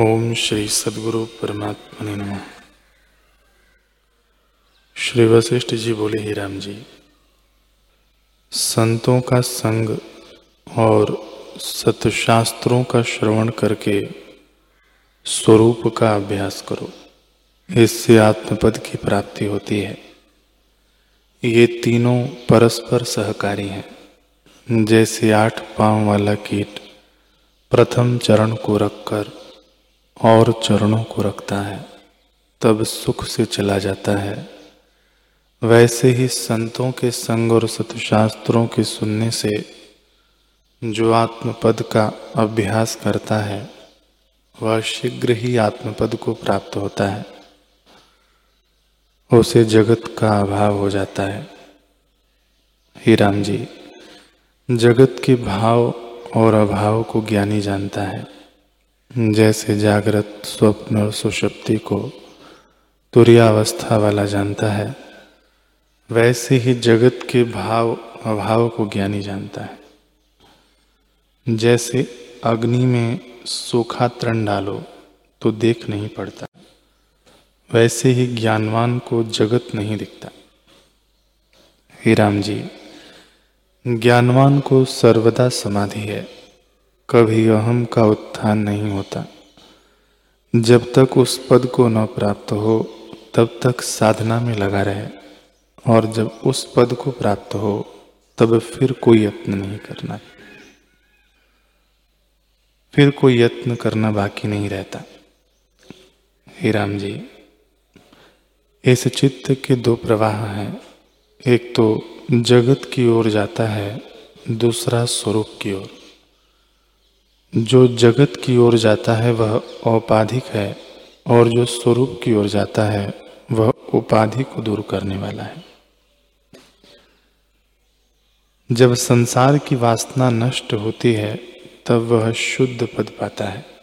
ओम श्री सदगुरु परमात्मा ने नम। श्री वशिष्ठ जी बोले, ही राम जी, संतों का संग और सतशास्त्रों का श्रवण करके स्वरूप का अभ्यास करो। इससे आत्मपद की प्राप्ति होती है। ये तीनों परस्पर सहकारी हैं। जैसे आठ पाँव वाला कीट प्रथम चरण को रखकर और चरणों को रखता है, तब सुख से चला जाता है। वैसे ही संतों के संग और सतशास्त्रों के सुनने से जो आत्मपद का अभ्यास करता है, वह शीघ्र ही आत्मपद को प्राप्त होता है। उसे जगत का अभाव हो जाता है। ही राम जी, जगत के भाव और अभाव को ज्ञानी जानता है। जैसे जागृत स्वप्न और सुषुप्ति को तुरियावस्था वाला जानता है, वैसे ही जगत के भाव, अभाव को ज्ञानी जानता है। जैसे अग्नि में सूखा तरण डालो तो देख नहीं पड़ता, वैसे ही ज्ञानवान को जगत नहीं दिखता। ही राम जी, ज्ञानवान को सर्वदा समाधि है। कभी अहम का उत्थान नहीं होता। जब तक उस पद को न प्राप्त हो, तब तक साधना में लगा रहे। और जब उस पद को प्राप्त हो, तब फिर कोई यत्न नहीं करना। फिर कोई यत्न करना बाकी नहीं रहता। हे राम जी, इस चित्त के दो प्रवाह हैं। एक तो जगत की ओर जाता है, दूसरा स्वरूप की ओर। जो जगत की ओर जाता है, वह औपाधिक है, और जो स्वरूप की ओर जाता है, वह उपाधि को दूर करने वाला है। जब संसार की वासना नष्ट होती है, तब वह शुद्ध पद पाता है।